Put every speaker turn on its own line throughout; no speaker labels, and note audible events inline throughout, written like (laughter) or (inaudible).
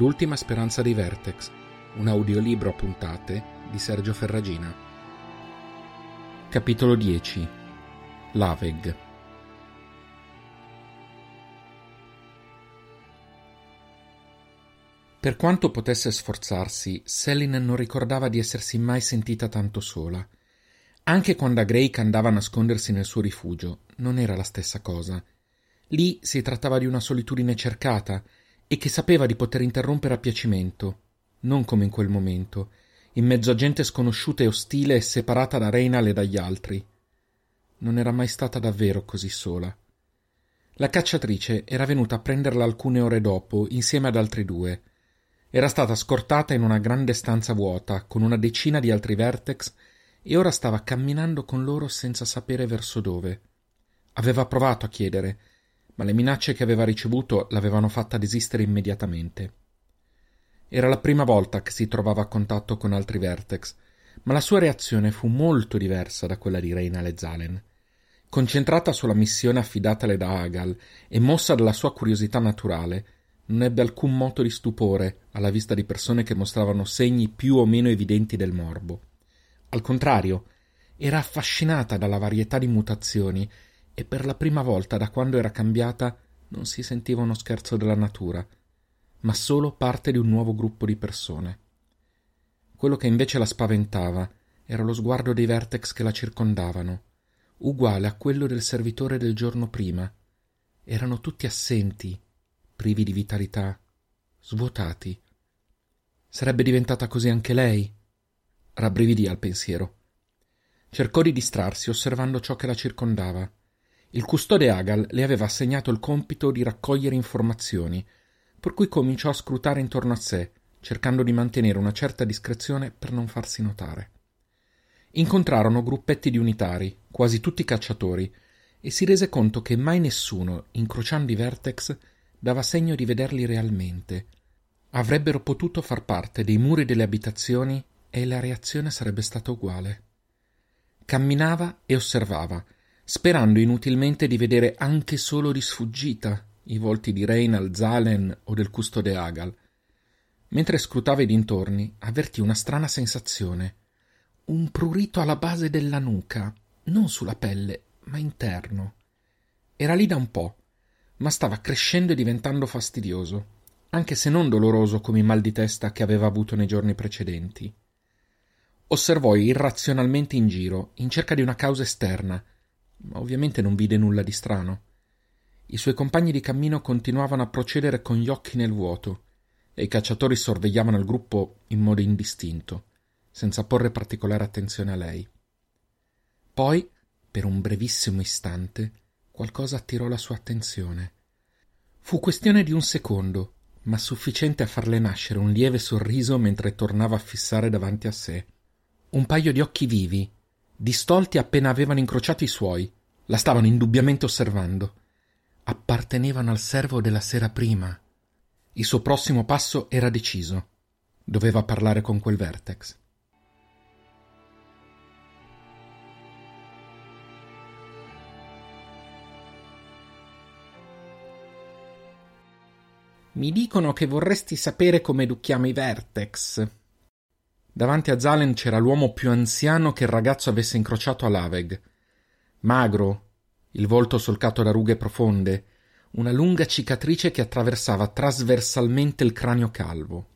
L'ultima speranza di Vertex, un audiolibro a puntate di Sergio Ferragina. Capitolo 10 Laveg Per quanto potesse sforzarsi, Selin non ricordava di essersi mai sentita tanto sola. Anche quando a Drake andava a nascondersi nel suo rifugio, non era la stessa cosa. Lì si trattava di una solitudine cercata e che sapeva di poter interrompere a piacimento, non come in quel momento, in mezzo a gente sconosciuta e ostile e separata da Reinal e dagli altri. Non era mai stata davvero così sola. La cacciatrice era venuta a prenderla alcune ore dopo, insieme ad altri due. Era stata scortata in una grande stanza vuota, con una decina di altri vertex, e ora stava camminando con loro senza sapere verso dove. Aveva provato a chiedere, ma le minacce che aveva ricevuto l'avevano fatta desistere immediatamente. Era la prima volta che si trovava a contatto con altri Vertex, ma la sua reazione fu molto diversa da quella di Reina Lezalen. Concentrata sulla missione affidatale da Agal e mossa dalla sua curiosità naturale, non ebbe alcun moto di stupore alla vista di persone che mostravano segni più o meno evidenti del morbo. Al contrario, era affascinata dalla varietà di mutazioni e per la prima volta da quando era cambiata non si sentiva uno scherzo della natura, ma solo parte di un nuovo gruppo di persone. Quello che invece la spaventava era lo sguardo dei vertex che la circondavano, uguale a quello del servitore del giorno prima. Erano tutti assenti, privi di vitalità, svuotati. Sarebbe diventata così anche lei? Rabbrividì al pensiero. Cercò di distrarsi osservando ciò che la circondava. Il custode Agal le aveva assegnato il compito di raccogliere informazioni, per cui cominciò a scrutare intorno a sé, cercando di mantenere una certa discrezione per non farsi notare. Incontrarono gruppetti di unitari, quasi tutti cacciatori, e si rese conto che mai nessuno, incrociando i vertex, dava segno di vederli realmente. Avrebbero potuto far parte dei muri delle abitazioni e la reazione sarebbe stata uguale. Camminava e osservava, sperando inutilmente di vedere anche solo di sfuggita i volti di Reinal, Zalen o del custode Agal. Mentre scrutava i dintorni, avvertì una strana sensazione. Un prurito alla base della nuca, non sulla pelle, ma interno. Era lì da un po', ma stava crescendo e diventando fastidioso, anche se non doloroso come i mal di testa che aveva avuto nei giorni precedenti. Osservò irrazionalmente in giro, in cerca di una causa esterna, ma ovviamente non vide nulla di strano. I suoi compagni di cammino continuavano a procedere con gli occhi nel vuoto, e i cacciatori sorvegliavano il gruppo in modo indistinto, senza porre particolare attenzione a lei. Poi, per un brevissimo istante, qualcosa attirò la sua attenzione. Fu questione di un secondo, ma sufficiente a farle nascere un lieve sorriso mentre tornava a fissare davanti a sé. Un paio di occhi vivi, distolti appena avevano incrociato i suoi, la stavano indubbiamente osservando. Appartenevano al servo della sera prima. Il suo prossimo passo era deciso. Doveva parlare con quel vertex.
Mi dicono che vorresti sapere come educhiamo i vertex, Davanti a Zalen c'era l'uomo più anziano che il ragazzo avesse incrociato a Laveg. Magro, il volto solcato da rughe profonde, una lunga cicatrice che attraversava trasversalmente il cranio calvo.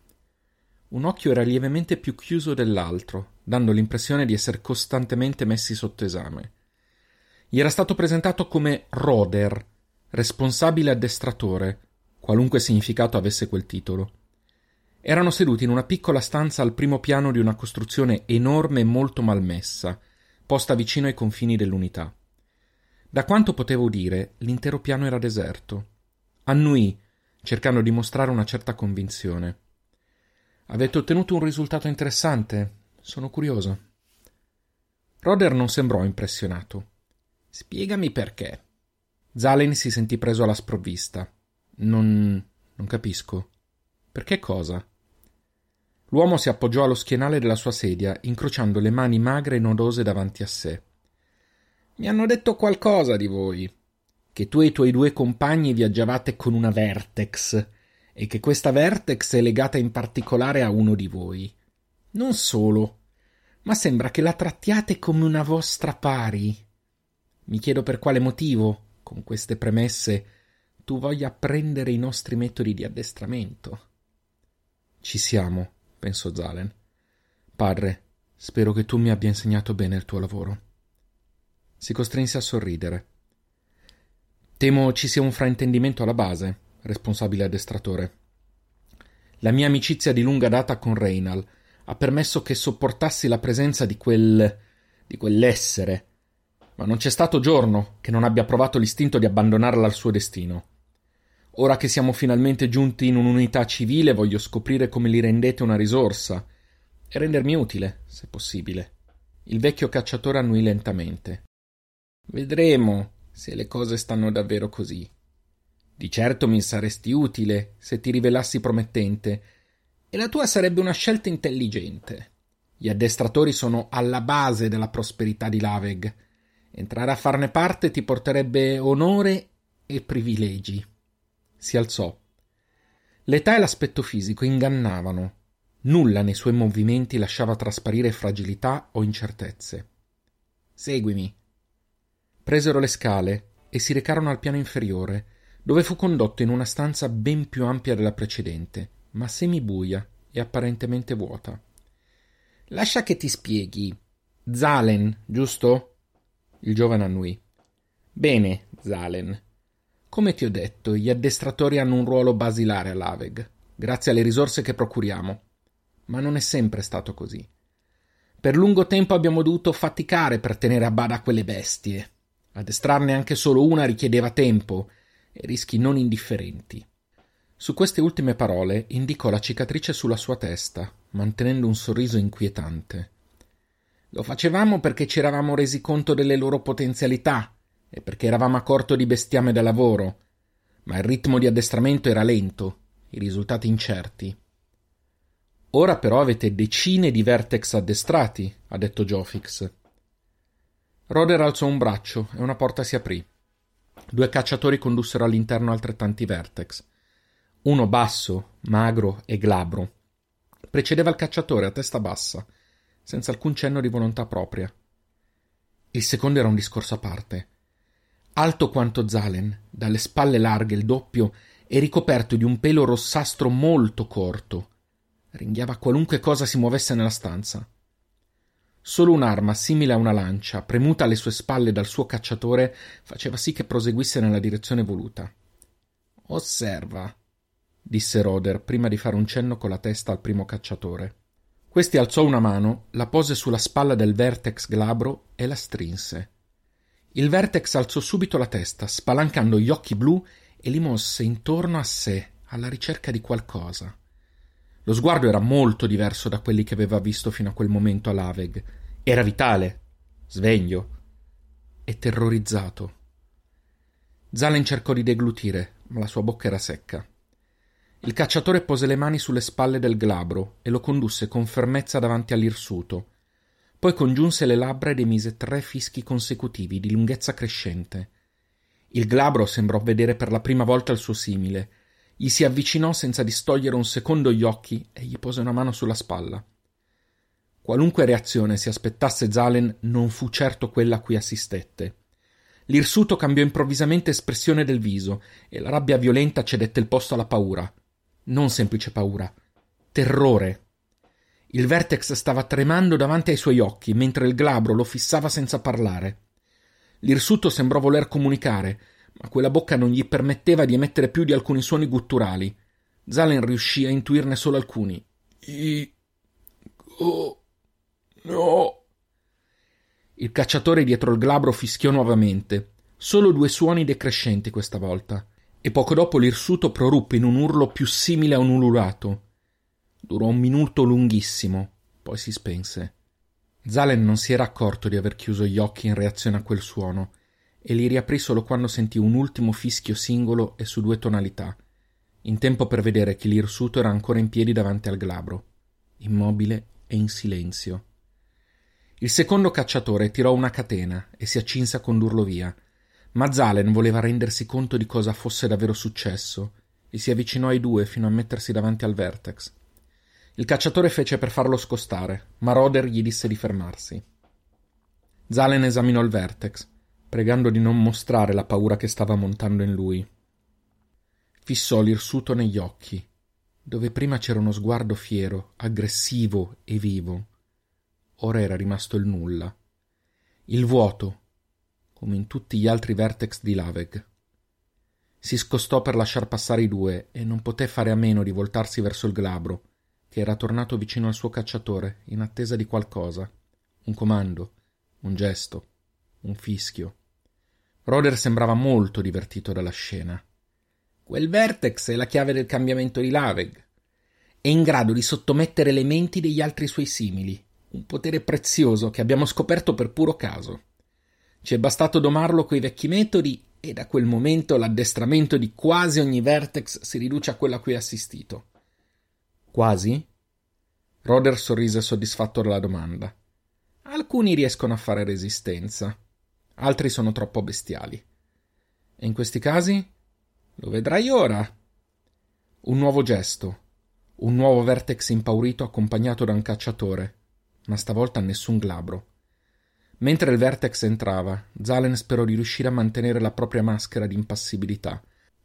Un occhio era lievemente più chiuso dell'altro, dando l'impressione di essere costantemente messi sotto esame. Gli era stato presentato come Roder, responsabile addestratore, qualunque significato avesse quel titolo. Erano seduti in una piccola stanza al primo piano di una costruzione enorme e molto malmessa, posta vicino ai confini dell'unità. Da quanto potevo udire, l'intero piano era deserto. Annui, cercando di mostrare una certa convinzione. Avete ottenuto un risultato interessante? Sono curioso. Roder non sembrò impressionato. Spiegami perché. Zalen si sentì preso alla sprovvista. Non. non capisco. Perché cosa? L'uomo si appoggiò allo schienale della sua sedia, incrociando le mani magre e nodose davanti a sé. Mi hanno detto qualcosa di voi. Che tu e i tuoi due compagni viaggiavate con una Vertex
e che questa Vertex è legata in particolare a uno di voi. Non solo, ma sembra che la trattiate come una vostra pari. Mi chiedo per quale motivo, con queste premesse, tu voglia apprendere i nostri metodi di addestramento.
Ci siamo, pensò Zalen. Padre, spero che tu mi abbia insegnato bene il tuo lavoro. Si costrinse a sorridere. Temo ci sia un fraintendimento alla base, responsabile addestratore. La mia amicizia di lunga data con Reynal ha permesso che sopportassi la presenza di quel. di quell'essere ma non c'è stato giorno che non abbia provato l'istinto di abbandonarla al suo destino. Ora che siamo finalmente giunti in un'unità civile, voglio scoprire come li rendete una risorsa e rendermi utile, se possibile. Il vecchio cacciatore annui lentamente. Vedremo se le cose stanno davvero così. Di certo mi saresti utile se ti rivelassi promettente, e la tua sarebbe una scelta intelligente. Gli addestratori sono alla base della prosperità di Laveg Entrare a farne parte ti porterebbe onore e privilegi. Si alzò. L'età e l'aspetto fisico ingannavano. Nulla nei suoi movimenti lasciava trasparire fragilità o incertezze. Seguimi. Presero le scale e si recarono al piano inferiore, dove fu condotto in una stanza ben più ampia della precedente, ma semibuia e apparentemente vuota. Lascia che ti spieghi. Zalen, giusto? Il giovane annui. Bene, Zalen. Come ti ho detto, gli addestratori hanno un ruolo basilare all'Aveg, grazie alle risorse che procuriamo. Ma non è sempre stato così. Per lungo tempo abbiamo dovuto faticare per tenere a bada quelle bestie. Addestrarne anche solo una richiedeva tempo e rischi non indifferenti. Su queste ultime parole indicò la cicatrice sulla sua testa, mantenendo un sorriso inquietante. Lo facevamo perché ci eravamo resi conto delle loro potenzialità e perché eravamo a corto di bestiame da lavoro, ma il ritmo di addestramento era lento, i risultati incerti. Ora però avete decine di vertex addestrati, ha detto Jofix. Roder alzò un braccio e una porta si aprì. Due cacciatori condussero all'interno altrettanti vertex. Uno basso, magro e glabro. Precedeva il cacciatore a testa bassa senza alcun cenno di volontà propria. Il secondo era un discorso a parte. Alto quanto Zalen, dalle spalle larghe il doppio e ricoperto di un pelo rossastro molto corto. Ringhiava qualunque cosa si muovesse nella stanza. Solo un'arma simile a una lancia, premuta alle sue spalle dal suo cacciatore, faceva sì che proseguisse nella direzione voluta. Osserva, disse Roder prima di fare un cenno con la testa al primo cacciatore. Questi alzò una mano, la pose sulla spalla del vertex glabro e la strinse. Il vertex alzò subito la testa, spalancando gli occhi blu e li mosse intorno a sé, alla ricerca di qualcosa. Lo sguardo era molto diverso da quelli che aveva visto fino a quel momento a Laveg. Era vitale, sveglio e terrorizzato. Zalen cercò di deglutire, ma la sua bocca era secca. Il cacciatore pose le mani sulle spalle del glabro e lo condusse con fermezza davanti all'irsuto. Poi congiunse le labbra ed emise tre fischi consecutivi di lunghezza crescente. Il glabro sembrò vedere per la prima volta il suo simile. Gli si avvicinò senza distogliere un secondo gli occhi e gli pose una mano sulla spalla. Qualunque reazione si aspettasse Zalen non fu certo quella a cui assistette. L'irsuto cambiò improvvisamente espressione del viso e la rabbia violenta cedette il posto alla paura non semplice paura, terrore. Il vertex stava tremando davanti ai suoi occhi, mentre il glabro lo fissava senza parlare. L'irsuto sembrò voler comunicare, ma quella bocca non gli permetteva di emettere più di alcuni suoni gutturali. Zalen riuscì a intuirne solo alcuni. I. Oh. No. Il cacciatore dietro il glabro fischiò nuovamente. Solo due suoni decrescenti questa volta e poco dopo l'irsuto proruppe in un urlo più simile a un ululato. Durò un minuto lunghissimo, poi si spense. Zalen non si era accorto di aver chiuso gli occhi in reazione a quel suono, e li riaprì solo quando sentì un ultimo fischio singolo e su due tonalità, in tempo per vedere che l'irsuto era ancora in piedi davanti al glabro, immobile e in silenzio. Il secondo cacciatore tirò una catena e si accinse a condurlo via, ma Zalen voleva rendersi conto di cosa fosse davvero successo e si avvicinò ai due fino a mettersi davanti al vertex. Il cacciatore fece per farlo scostare, ma Roder gli disse di fermarsi. Zalen esaminò il vertex, pregando di non mostrare la paura che stava montando in lui. Fissò l'irsuto negli occhi, dove prima c'era uno sguardo fiero, aggressivo e vivo. Ora era rimasto il nulla. Il vuoto, come in tutti gli altri vertex di Laveg. Si scostò per lasciar passare i due e non poté fare a meno di voltarsi verso il glabro, che era tornato vicino al suo cacciatore, in attesa di qualcosa. Un comando, un gesto, un fischio. Roder sembrava molto divertito dalla scena. Quel vertex è la chiave del cambiamento di Laveg. È in grado di sottomettere le menti degli altri suoi simili, un potere prezioso che abbiamo scoperto per puro caso. Ci è bastato domarlo coi vecchi metodi e da quel momento l'addestramento di quasi ogni vertex si riduce a quello a cui è assistito. Quasi? Roder sorrise soddisfatto della domanda. Alcuni riescono a fare resistenza, altri sono troppo bestiali. E in questi casi? Lo vedrai ora. Un nuovo gesto, un nuovo vertex impaurito accompagnato da un cacciatore, ma stavolta nessun glabro. Mentre il Vertex entrava, Zalen sperò di riuscire a mantenere la propria maschera di impassibilità,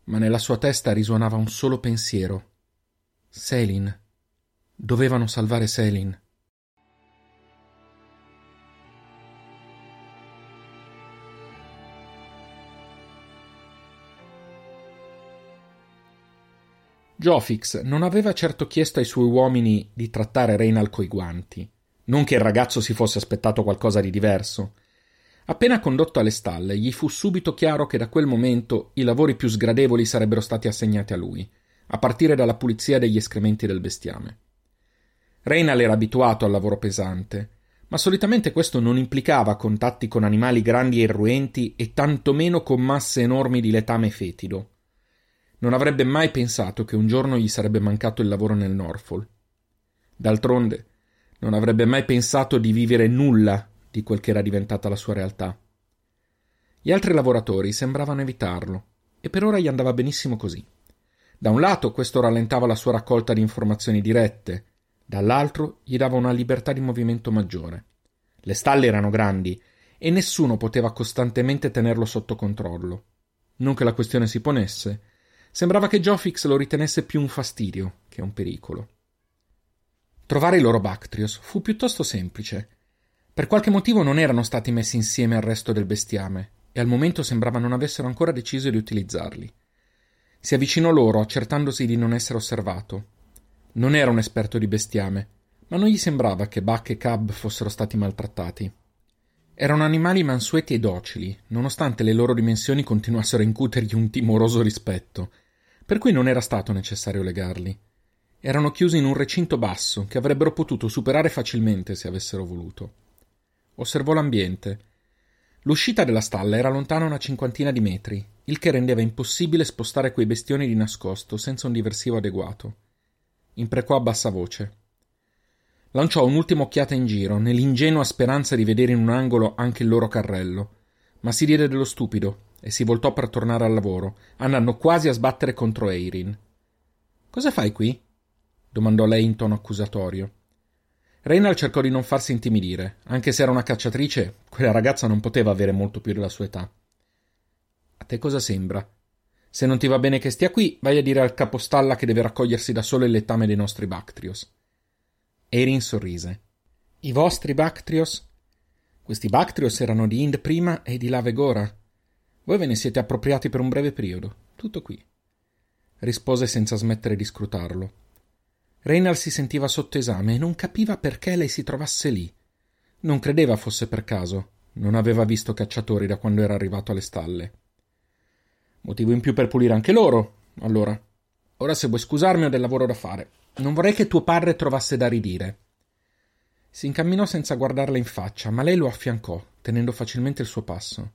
ma nella sua testa risuonava un solo pensiero. Selin. Dovevano salvare Selin. Jofix non aveva certo chiesto ai suoi uomini di trattare Reynal coi guanti. Non che il ragazzo si fosse aspettato qualcosa di diverso. Appena condotto alle stalle, gli fu subito chiaro che da quel momento i lavori più sgradevoli sarebbero stati assegnati a lui, a partire dalla pulizia degli escrementi del bestiame. Reynal era abituato al lavoro pesante, ma solitamente questo non implicava contatti con animali grandi e irruenti e tantomeno con masse enormi di letame fetido. Non avrebbe mai pensato che un giorno gli sarebbe mancato il lavoro nel Norfolk. D'altronde, non avrebbe mai pensato di vivere nulla di quel che era diventata la sua realtà. Gli altri lavoratori sembravano evitarlo, e per ora gli andava benissimo così. Da un lato questo rallentava la sua raccolta di informazioni dirette, dall'altro gli dava una libertà di movimento maggiore. Le stalle erano grandi e nessuno poteva costantemente tenerlo sotto controllo. Non che la questione si ponesse, sembrava che Jofix lo ritenesse più un fastidio che un pericolo. Trovare i loro Bactrios fu piuttosto semplice. Per qualche motivo non erano stati messi insieme al resto del bestiame, e al momento sembrava non avessero ancora deciso di utilizzarli. Si avvicinò loro, accertandosi di non essere osservato. Non era un esperto di bestiame, ma non gli sembrava che Buck e Cab fossero stati maltrattati. Erano animali mansueti e docili, nonostante le loro dimensioni continuassero a incutergli un timoroso rispetto, per cui non era stato necessario legarli. Erano chiusi in un recinto basso che avrebbero potuto superare facilmente se avessero voluto. Osservò l'ambiente. L'uscita della stalla era lontana una cinquantina di metri, il che rendeva impossibile spostare quei bestioni di nascosto senza un diversivo adeguato. Imprecò a bassa voce. Lanciò un'ultima occhiata in giro, nell'ingenua speranza di vedere in un angolo anche il loro carrello, ma si diede dello stupido e si voltò per tornare al lavoro, andando quasi a sbattere contro Eirin. Cosa fai qui? domandò lei in tono accusatorio. Reynal cercò di non farsi intimidire, anche se era una cacciatrice, quella ragazza non poteva avere molto più della sua età. A te cosa sembra? Se non ti va bene che stia qui, vai a dire al capostalla che deve raccogliersi da solo il letame dei nostri Bactrios. Erin sorrise. I vostri Bactrios? Questi Bactrios erano di Ind prima e di Lavegora. Voi ve ne siete appropriati per un breve periodo. Tutto qui. Rispose senza smettere di scrutarlo. Reynal si sentiva sotto esame e non capiva perché lei si trovasse lì. Non credeva fosse per caso. Non aveva visto cacciatori da quando era arrivato alle stalle. Motivo in più per pulire anche loro, allora. Ora se vuoi scusarmi ho del lavoro da fare. Non vorrei che tuo padre trovasse da ridire. Si incamminò senza guardarla in faccia, ma lei lo affiancò, tenendo facilmente il suo passo.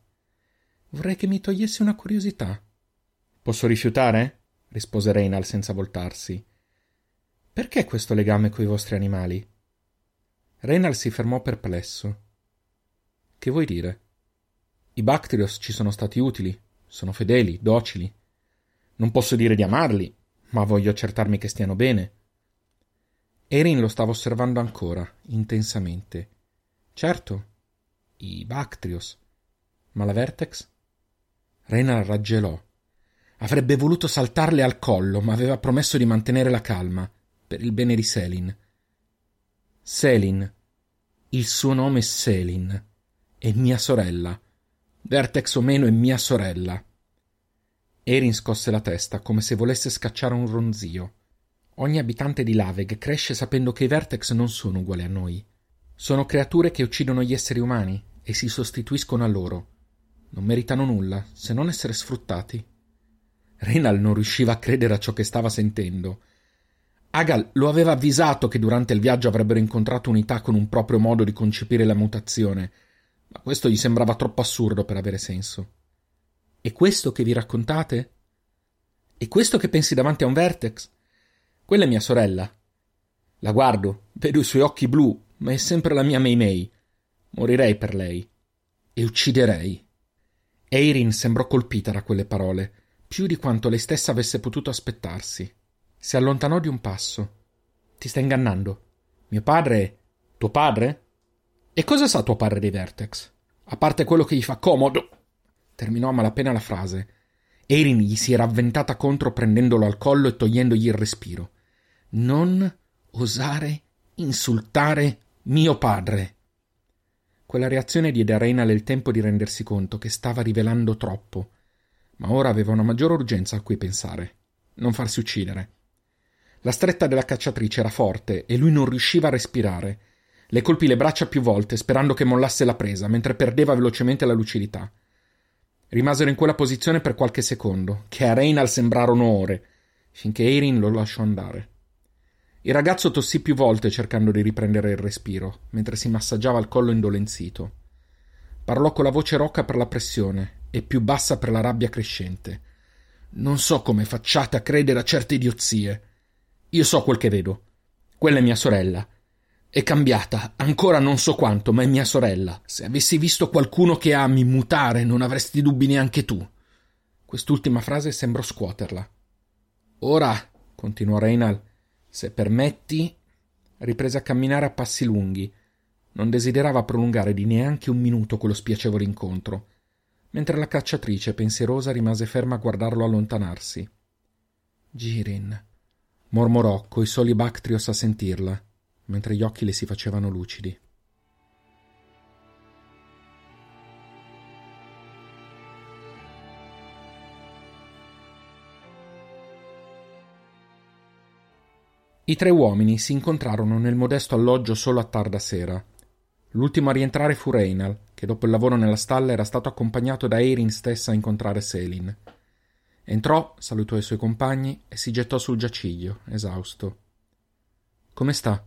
Vorrei che mi togliesse una curiosità. Posso rifiutare? rispose Reynal senza voltarsi. Perché questo legame coi vostri animali? Reynal si fermò perplesso. Che vuoi dire? I Bactrios ci sono stati utili, sono fedeli, docili. Non posso dire di amarli,
Ma voglio accertarmi che stiano bene. Erin lo stava osservando ancora, intensamente. Certo, i Bactrios. Ma la Vertex? Rena raggelò. Avrebbe voluto saltarle al collo, ma aveva promesso di mantenere la calma, per il bene di Selin. Selin. Il suo nome è Selin. È mia sorella. Vertex o meno è mia sorella. Erin scosse la testa, come se volesse scacciare un ronzio. Ogni abitante di Laveg cresce sapendo che i Vertex non sono uguali a noi. Sono creature che uccidono gli esseri umani e si sostituiscono a loro. Non meritano nulla, se non essere sfruttati. Renal non riusciva a credere a ciò che stava sentendo. Agal lo aveva avvisato che durante il viaggio avrebbero incontrato unità con un proprio modo di concepire la mutazione, ma questo gli sembrava troppo assurdo per avere senso. E questo che vi raccontate? E questo che pensi davanti a un vertex? Quella è mia sorella. La guardo, vedo i suoi occhi blu, ma è sempre la mia Mei Mei. Morirei per lei. E ucciderei. Eirin sembrò colpita da quelle parole, più di quanto lei stessa avesse potuto aspettarsi. Si allontanò di un passo. Ti sta ingannando. Mio padre. Tuo padre? E cosa sa tuo padre dei Vertex? A parte quello che gli fa comodo. Terminò a malapena la frase. Erin gli si era avventata contro prendendolo al collo e togliendogli il respiro. Non osare insultare mio padre. Quella reazione diede a Reinal il tempo di rendersi conto che stava rivelando troppo, ma ora aveva una maggiore urgenza a cui pensare. Non farsi uccidere. La stretta della cacciatrice era forte e lui non riusciva a respirare. Le colpì le braccia più volte, sperando che mollasse la presa, mentre perdeva velocemente la lucidità. Rimasero in quella posizione per qualche secondo, che a Reinal sembrarono ore, finché Erin lo lasciò andare. Il ragazzo tossì più volte cercando di riprendere il respiro, mentre si massaggiava il collo indolenzito. Parlò con la voce rocca per la pressione e più bassa per la rabbia crescente. Non so come facciate a credere a certe idiozie. Io so quel che vedo. Quella è mia sorella. È cambiata, ancora non so quanto, ma è mia sorella. Se avessi visto qualcuno che ami mutare, non avresti dubbi neanche tu. Quest'ultima frase sembrò scuoterla. Ora, continuò Reinal, se permetti, riprese a camminare a passi lunghi. Non desiderava prolungare di neanche un minuto quello spiacevole incontro, mentre la cacciatrice, pensierosa, rimase ferma a guardarlo allontanarsi. Girin, mormorò coi soli Bactrios a sentirla, mentre gli occhi le si facevano lucidi. I tre uomini si incontrarono nel modesto alloggio solo a tarda sera. L'ultimo a rientrare fu Reinal, che dopo il lavoro nella stalla era stato accompagnato da Erin stessa a incontrare Selin. Entrò, salutò i suoi compagni e si gettò sul giaciglio, esausto. Come sta?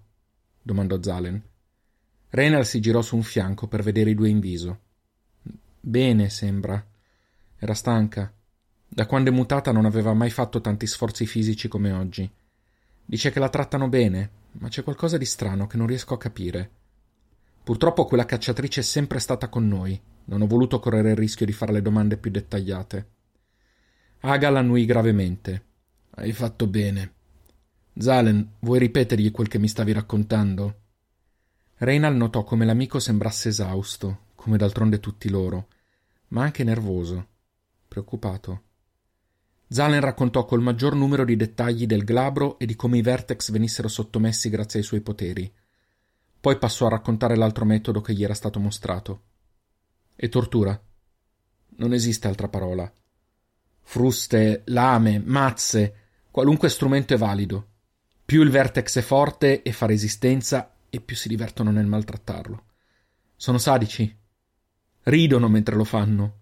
Domandò Zalen. Renal si girò su un fianco per vedere i due in viso. Bene, sembra. Era stanca. Da quando è mutata non aveva mai fatto tanti sforzi fisici come oggi. Dice che la trattano bene, ma c'è qualcosa di strano che non riesco a capire. Purtroppo quella cacciatrice è sempre stata con noi. Non ho voluto correre il rischio di fare le domande più dettagliate. Agal annui gravemente. Hai fatto bene. Zalen, vuoi ripetergli quel che mi stavi raccontando? Reinal notò come l'amico sembrasse esausto, come d'altronde tutti loro, ma anche nervoso, preoccupato. Zalen raccontò col maggior numero di dettagli del glabro e di come i Vertex venissero sottomessi grazie ai suoi poteri. Poi passò a raccontare l'altro metodo che gli era stato mostrato. E tortura. Non esiste altra parola fruste, lame, mazze, qualunque strumento è valido. Più il vertex è forte e fa resistenza, e più si divertono nel maltrattarlo. Sono sadici. Ridono mentre lo fanno.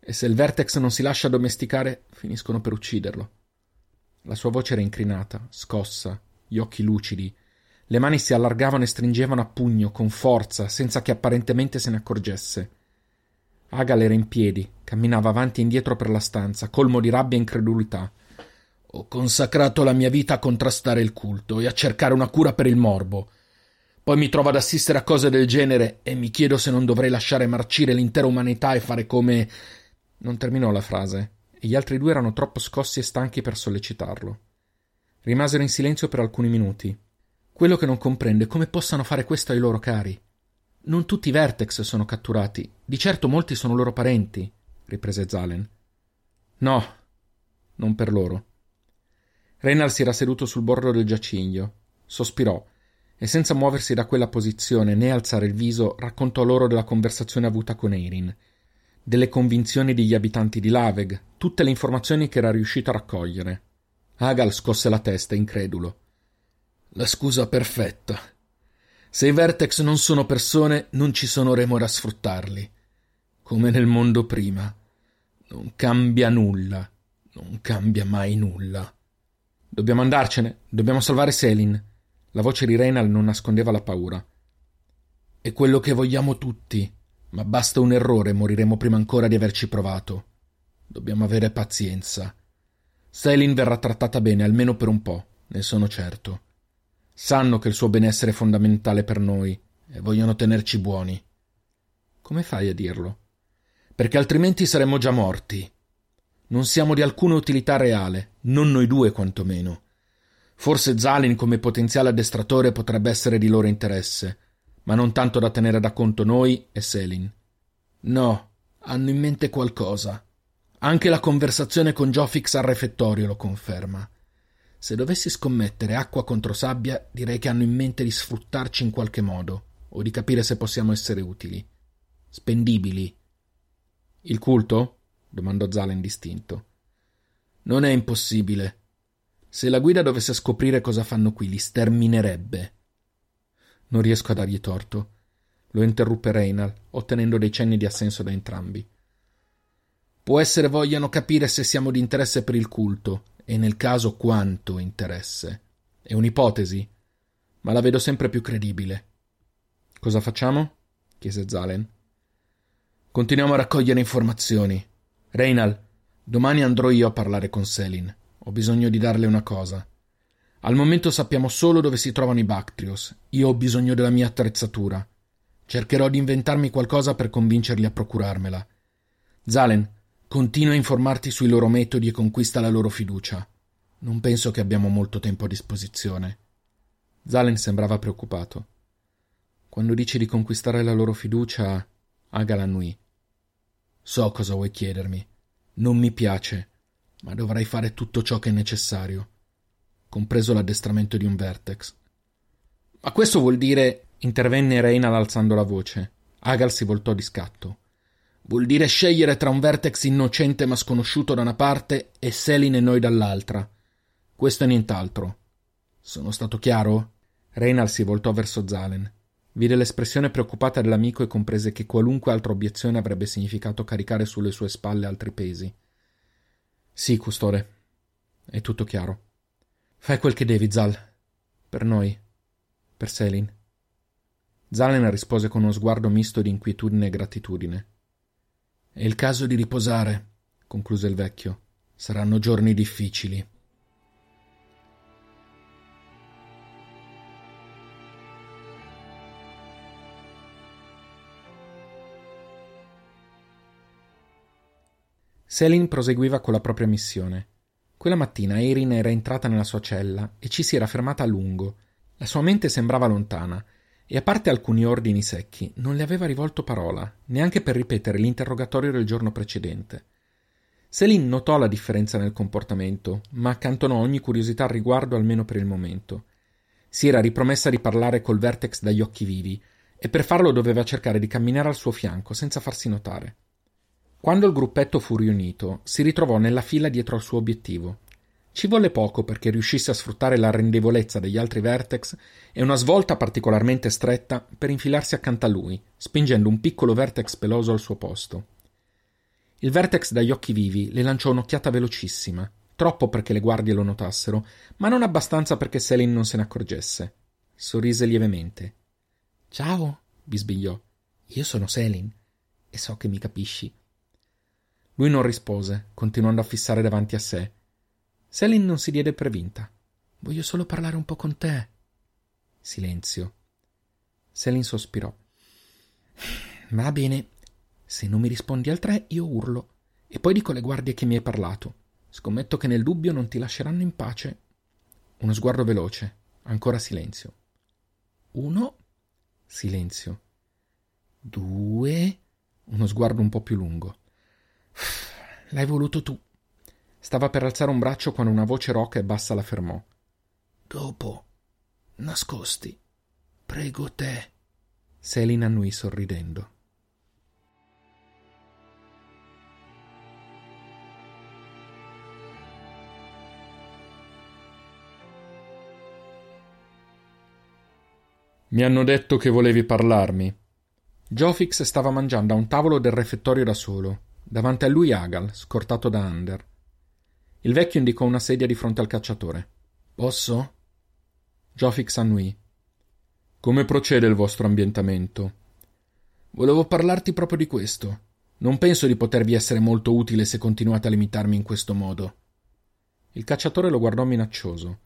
E se il vertex non si lascia domesticare, finiscono per ucciderlo. La sua voce era incrinata, scossa, gli occhi lucidi. Le mani si allargavano e stringevano a pugno, con forza, senza che apparentemente se ne accorgesse. Agal era in piedi, camminava avanti e indietro per la stanza, colmo di rabbia e incredulità. Ho consacrato la mia vita a contrastare il culto e a cercare una cura per il morbo. Poi mi trovo ad assistere a cose del genere e mi chiedo se non dovrei lasciare marcire l'intera umanità e fare come. Non terminò la frase, e gli altri due erano troppo scossi e stanchi per sollecitarlo. Rimasero in silenzio per alcuni minuti. Quello che non comprende è come possano fare questo ai loro cari. Non tutti i Vertex sono catturati, di certo molti sono loro parenti, riprese Zalen. No, non per loro. Reynal si era seduto sul bordo del giaciglio, sospirò e senza muoversi da quella posizione né alzare il viso raccontò loro della conversazione avuta con Eirin, delle convinzioni degli abitanti di Laveg, tutte le informazioni che era riuscito a raccogliere. Agal scosse la testa, incredulo. La scusa perfetta. Se i Vertex non sono persone, non ci sono remore a sfruttarli. Come nel mondo prima. Non cambia nulla. Non cambia mai nulla. Dobbiamo andarcene. Dobbiamo salvare Selin. La voce di Reynal non nascondeva la paura. È quello che vogliamo tutti, ma basta un errore moriremo prima ancora di averci provato. Dobbiamo avere pazienza. Selin verrà trattata bene almeno per un po', ne sono certo. Sanno che il suo benessere è fondamentale per noi e vogliono tenerci buoni. Come fai a dirlo? Perché altrimenti saremmo già morti. Non siamo di alcuna utilità reale, non noi due quantomeno. Forse Zalin come potenziale addestratore potrebbe essere di loro interesse, ma non tanto da tenere da conto noi e Selin. No, hanno in mente qualcosa. Anche la conversazione con Jofix al refettorio lo conferma. Se dovessi scommettere acqua contro sabbia, direi che hanno in mente di sfruttarci in qualche modo, o di capire se possiamo essere utili. Spendibili. Il culto? Domandò Zalen distinto. Non è impossibile. Se la guida dovesse scoprire cosa fanno qui, li sterminerebbe. Non riesco a dargli torto. Lo interruppe Reynal, ottenendo dei cenni di assenso da entrambi. Può essere vogliano capire se siamo di interesse per il culto, e nel caso quanto interesse. È un'ipotesi, ma la vedo sempre più credibile. Cosa facciamo? chiese Zalen. Continuiamo a raccogliere informazioni. Reynal, domani andrò io a parlare con Selin. Ho bisogno di darle una cosa. Al momento sappiamo solo dove si trovano i Bactrios. Io ho bisogno della mia attrezzatura. Cercherò di inventarmi qualcosa per convincerli a procurarmela. Zalen, continua a informarti sui loro metodi e conquista la loro fiducia. Non penso che abbiamo molto tempo a disposizione. Zalen sembrava preoccupato. Quando dici di conquistare la loro fiducia, Aga l'annui. So cosa vuoi chiedermi. Non mi piace, ma dovrai fare tutto ciò che è necessario compreso l'addestramento di un vertex. Ma questo vuol dire. intervenne Reynal alzando la voce. Agal si voltò di scatto. Vuol dire scegliere tra un vertex innocente ma sconosciuto da una parte e Selin e noi dall'altra. Questo e nient'altro. Sono stato chiaro? Reynal si voltò verso Zalen. Vide l'espressione preoccupata dell'amico e comprese che qualunque altra obiezione avrebbe significato caricare sulle sue spalle altri pesi. Sì, custode. È tutto chiaro. Fai quel che devi, Zal. Per noi. Per Selin. Zalen rispose con uno sguardo misto di inquietudine e gratitudine. È il caso di riposare, concluse il vecchio. Saranno giorni difficili. Selin proseguiva con la propria missione. Quella mattina Erin era entrata nella sua cella e ci si era fermata a lungo. La sua mente sembrava lontana e a parte alcuni ordini secchi non le aveva rivolto parola, neanche per ripetere l'interrogatorio del giorno precedente. Selin notò la differenza nel comportamento, ma accantonò ogni curiosità al riguardo almeno per il momento. Si era ripromessa di parlare col Vertex dagli occhi vivi, e per farlo doveva cercare di camminare al suo fianco senza farsi notare. Quando il gruppetto fu riunito, si ritrovò nella fila dietro al suo obiettivo. Ci volle poco perché riuscisse a sfruttare l'arrendevolezza degli altri vertex e una svolta particolarmente stretta per infilarsi accanto a lui, spingendo un piccolo vertex peloso al suo posto. Il vertex dagli occhi vivi le lanciò un'occhiata velocissima, troppo perché le guardie lo notassero, ma non abbastanza perché Selin non se ne accorgesse. Sorrise lievemente. Ciao, bisbigliò. Io sono Selin e so che mi capisci. Lui non rispose, continuando a fissare davanti a sé. Selin non si diede per vinta. Voglio solo parlare un po' con te. Silenzio. Selin sospirò. Va bene. Se non mi rispondi al tre, io urlo. E poi dico alle guardie che mi hai parlato. Scommetto che nel dubbio non ti lasceranno in pace.
Uno sguardo veloce. Ancora silenzio. Uno. Silenzio. Due. Uno sguardo un po' più lungo. L'hai voluto tu. Stava per alzare un braccio quando una voce roca e bassa la fermò. Dopo. Nascosti. Prego te. Selina annui sorridendo.
Mi hanno detto che volevi parlarmi.
Jofix stava mangiando a un tavolo del refettorio da solo. Davanti a lui Agal, scortato da Under. Il vecchio indicò una sedia di fronte al cacciatore. Posso? Jofix annui.
Come procede il vostro ambientamento?
Volevo parlarti proprio di questo. Non penso di potervi essere molto utile se continuate a limitarmi in questo modo.
Il cacciatore lo guardò minaccioso.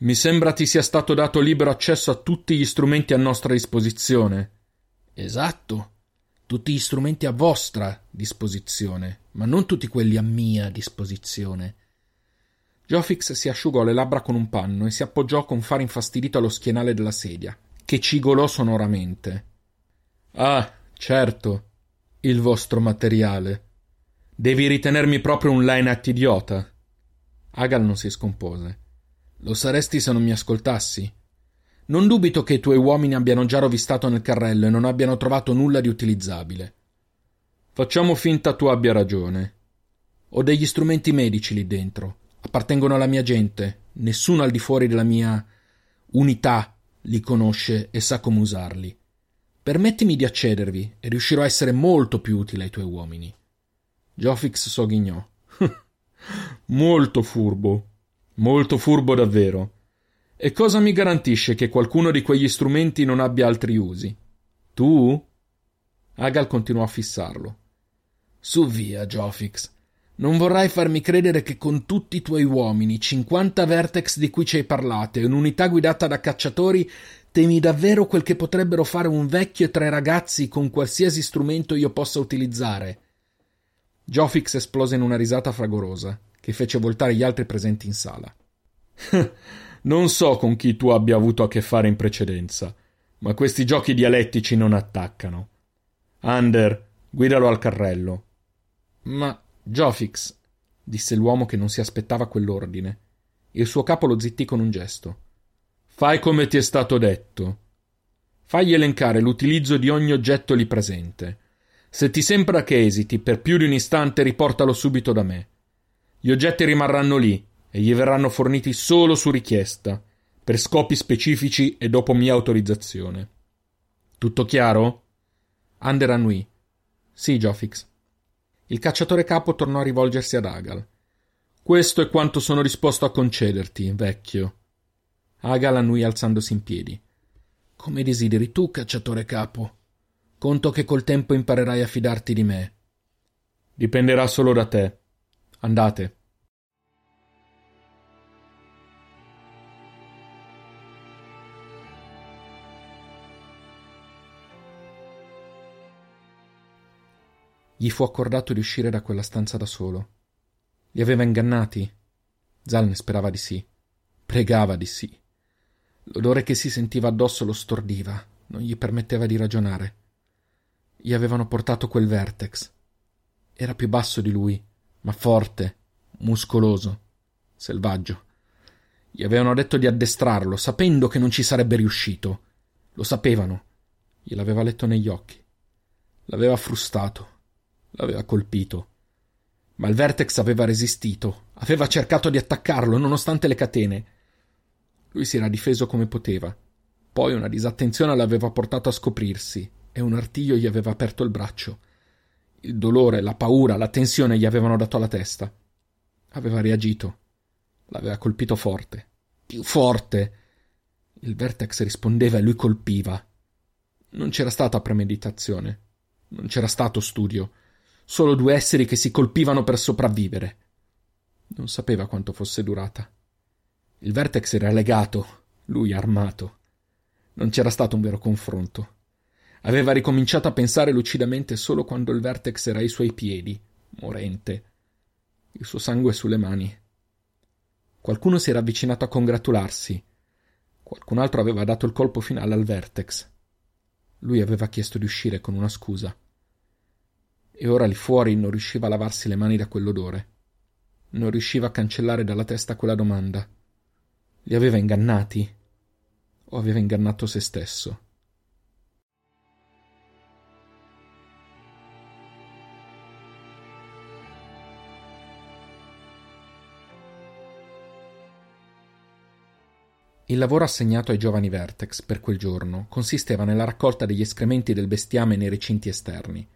Mi sembra ti sia stato dato libero accesso a tutti gli strumenti a nostra disposizione.
Esatto. Tutti gli strumenti a vostra disposizione, ma non tutti quelli a mia disposizione. Jofix si asciugò le labbra con un panno e si appoggiò con fare infastidito allo schienale della sedia, che cigolò sonoramente.
Ah, certo. Il vostro materiale. Devi ritenermi proprio un Leinat idiota.
Agal non si scompose. Lo saresti se non mi ascoltassi. Non dubito che i tuoi uomini abbiano già rovistato nel carrello e non abbiano trovato nulla di utilizzabile.
Facciamo finta tu abbia ragione.
Ho degli strumenti medici lì dentro. Appartengono alla mia gente. Nessuno al di fuori della mia unità li conosce e sa come usarli. Permettimi di accedervi e riuscirò a essere molto più utile ai tuoi uomini.
Jofix sogghignò. (laughs) molto furbo. Molto furbo davvero. E cosa mi garantisce che qualcuno di quegli strumenti non abbia altri usi? Tu?
Agal continuò a fissarlo. Su via, Jofix. Non vorrai farmi credere che con tutti i tuoi uomini, cinquanta vertex di cui ci hai parlato e un'unità guidata da cacciatori, temi davvero quel che potrebbero fare un vecchio e tre ragazzi con qualsiasi strumento io possa utilizzare. Jofix esplose in una risata fragorosa che fece voltare gli altri presenti in sala. (laughs)
non so con chi tu abbia avuto a che fare in precedenza, ma questi giochi dialettici non attaccano. Ander, guidalo al carrello.
Ma, Jofix, disse l'uomo che non si aspettava quell'ordine. Il suo capo lo zittì con un gesto.
Fai come ti è stato detto. Fagli elencare l'utilizzo di ogni oggetto lì presente. Se ti sembra che esiti per più di un istante, riportalo subito da me. Gli oggetti rimarranno lì e gli verranno forniti solo su richiesta, per scopi specifici e dopo mia autorizzazione. Tutto chiaro?
Ander annui. Sì, Jofix. Il cacciatore capo tornò a rivolgersi ad Agal.
Questo è quanto sono disposto a concederti, vecchio.
Agal annui alzandosi in piedi. Come desideri tu, cacciatore capo. Conto che col tempo imparerai a fidarti di me.
Dipenderà solo da te. Andate.
Gli fu accordato di uscire da quella stanza da solo. Li aveva ingannati? Zal ne sperava di sì. Pregava di sì. L'odore che si sentiva addosso lo stordiva, non gli permetteva di ragionare. Gli avevano portato quel vertex. Era più basso di lui, ma forte, muscoloso, selvaggio. Gli avevano detto di addestrarlo, sapendo che non ci sarebbe riuscito. Lo sapevano. Gliel'aveva letto negli occhi. L'aveva frustato l'aveva colpito. Ma il Vertex aveva resistito, aveva cercato di attaccarlo nonostante le catene. Lui si era difeso come poteva. Poi una disattenzione l'aveva portato a scoprirsi e un artiglio gli aveva aperto il braccio. Il dolore, la paura, la tensione gli avevano dato alla testa. Aveva reagito. L'aveva colpito forte. Più forte. Il Vertex rispondeva e lui colpiva. Non c'era stata premeditazione. Non c'era stato studio solo due esseri che si colpivano per sopravvivere. Non sapeva quanto fosse durata. Il Vertex era legato, lui armato. Non c'era stato un vero confronto. Aveva ricominciato a pensare lucidamente solo quando il Vertex era ai suoi piedi, morente, il suo sangue sulle mani.
Qualcuno si era avvicinato a congratularsi. Qualcun altro aveva dato il colpo finale al Vertex. Lui aveva chiesto di uscire con una scusa. E ora lì fuori non riusciva a lavarsi le mani da quell'odore. Non riusciva a cancellare dalla testa quella domanda. Li aveva ingannati? O aveva ingannato se stesso? Il lavoro assegnato ai giovani Vertex per quel giorno consisteva nella raccolta degli escrementi del bestiame nei recinti esterni.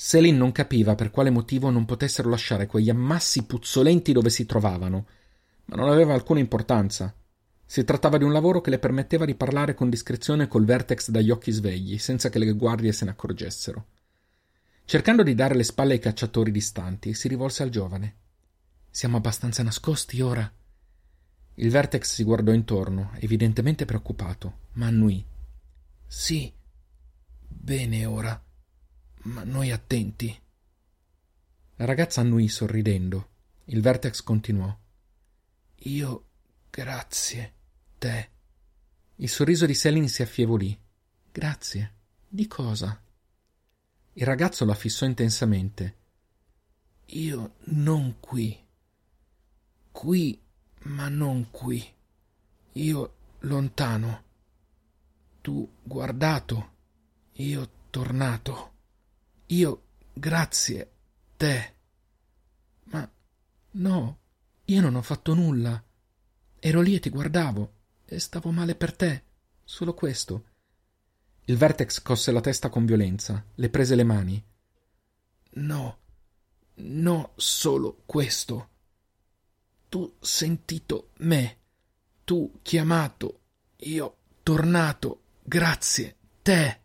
Selin non capiva per quale motivo non potessero lasciare quegli ammassi puzzolenti dove si trovavano, ma non aveva alcuna importanza. Si trattava di un lavoro che le permetteva di parlare con discrezione col Vertex dagli occhi svegli, senza che le guardie se ne accorgessero. Cercando di dare le spalle ai cacciatori distanti, si rivolse al giovane. Siamo abbastanza nascosti ora? Il Vertex si guardò intorno, evidentemente preoccupato, ma annui. Sì. Bene ora. Ma noi attenti. La ragazza annui sorridendo. Il Vertex continuò. Io grazie. Te. Il sorriso di Selin si affievolì. Grazie. Di cosa? Il ragazzo la fissò intensamente. Io non qui. Qui ma non qui. Io lontano. Tu guardato. Io tornato. Io grazie. Te. Ma no, io non ho fatto nulla. Ero lì e ti guardavo. E stavo male per te. Solo questo. Il Vertex cosse la testa con violenza, le prese le mani. No, no, solo questo tu sentito me, tu chiamato, io tornato, grazie, te.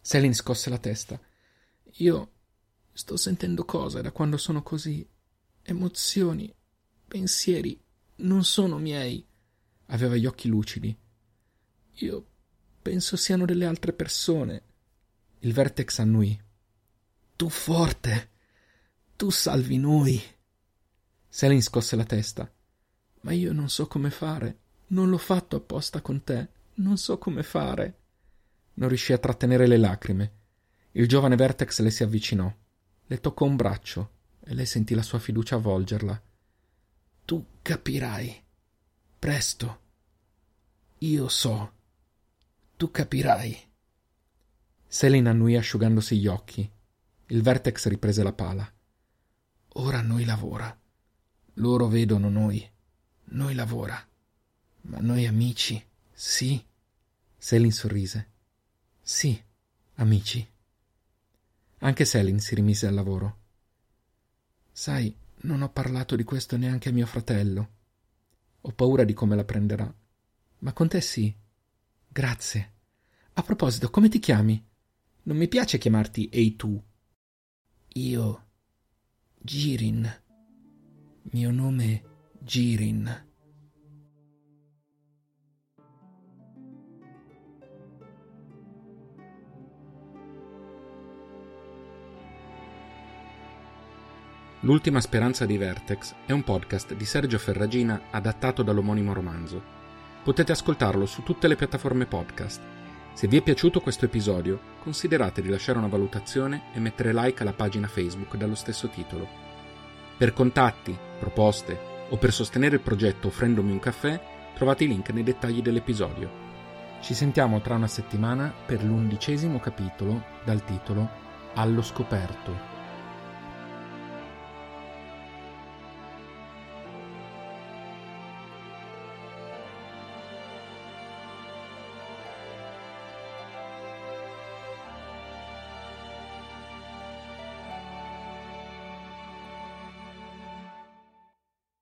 Selin scosse la testa. Io sto sentendo cose da quando sono così. Emozioni, pensieri, non sono miei. Aveva gli occhi lucidi. Io penso siano delle altre persone. Il Vertex annui. Tu forte, tu salvi noi. Selin scosse la testa. Ma io non so come fare. Non l'ho fatto apposta con te. Non so come fare. Non riuscì a trattenere le lacrime. Il giovane Vertex le si avvicinò. Le toccò un braccio e lei sentì la sua fiducia avvolgerla. Tu capirai. Presto. Io so. Tu capirai. Selin annui asciugandosi gli occhi. Il Vertex riprese la pala. Ora noi lavora. Loro vedono noi. Noi lavora. Ma noi amici, sì. Selin sorrise. Sì, amici. Anche Selin si rimise al lavoro. Sai, non ho parlato di questo neanche a mio fratello. Ho paura di come la prenderà. Ma con te sì. Grazie. A proposito, come ti chiami? Non mi piace chiamarti Ehi tu. Io. Girin. Mio nome è Girin.
L'ultima speranza di Vertex è un podcast di Sergio Ferragina adattato dall'omonimo romanzo. Potete ascoltarlo su tutte le piattaforme podcast. Se vi è piaciuto questo episodio, considerate di lasciare una valutazione e mettere like alla pagina Facebook dallo stesso titolo. Per contatti, proposte o per sostenere il progetto offrendomi un caffè, trovate i link nei dettagli dell'episodio. Ci sentiamo tra una settimana per l'undicesimo capitolo dal titolo Allo scoperto.